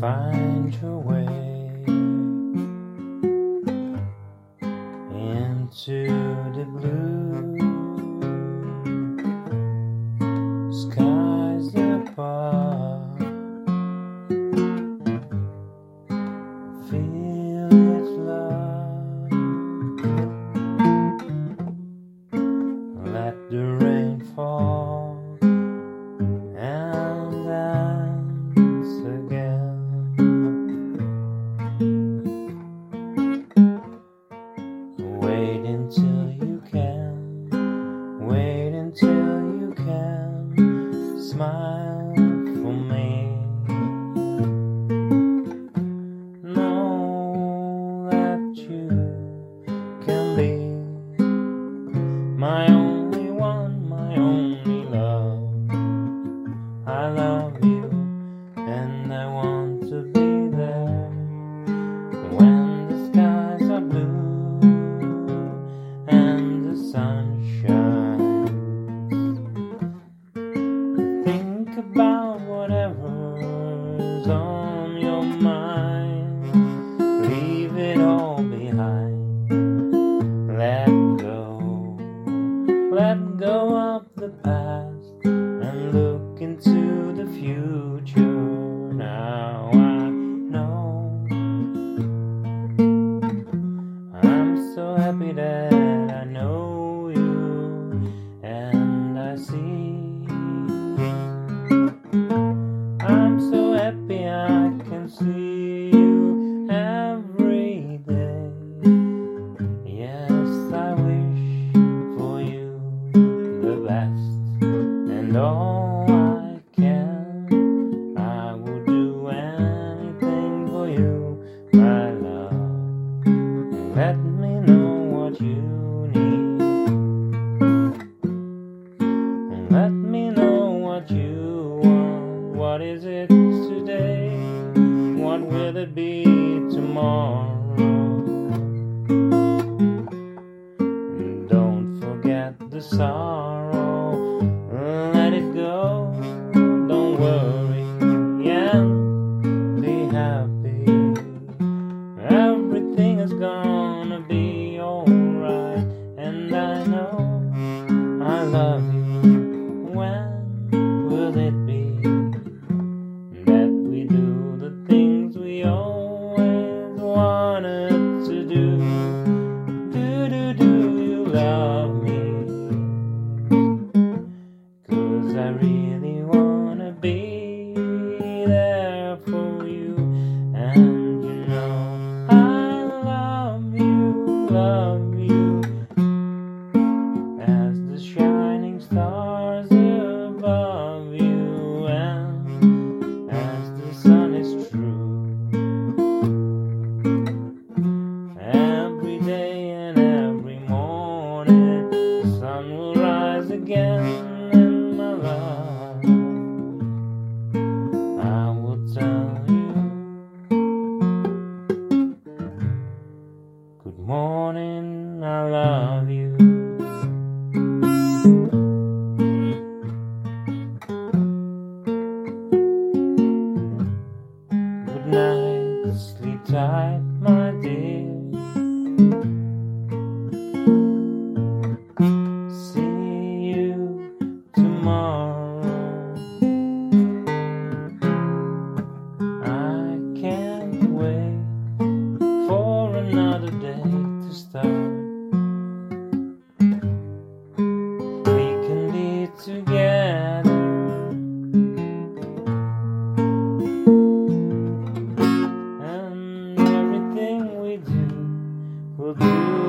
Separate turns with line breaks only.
find you smile for me. Know that you can be my only one, my only love. I love. I my love, let me know what you need. And let me know what you want. What is it today? What will it be tomorrow? Don't forget the song. love you. When will it be that we do the things we always want? Good morning, I love you. Good night, sleep tight. 我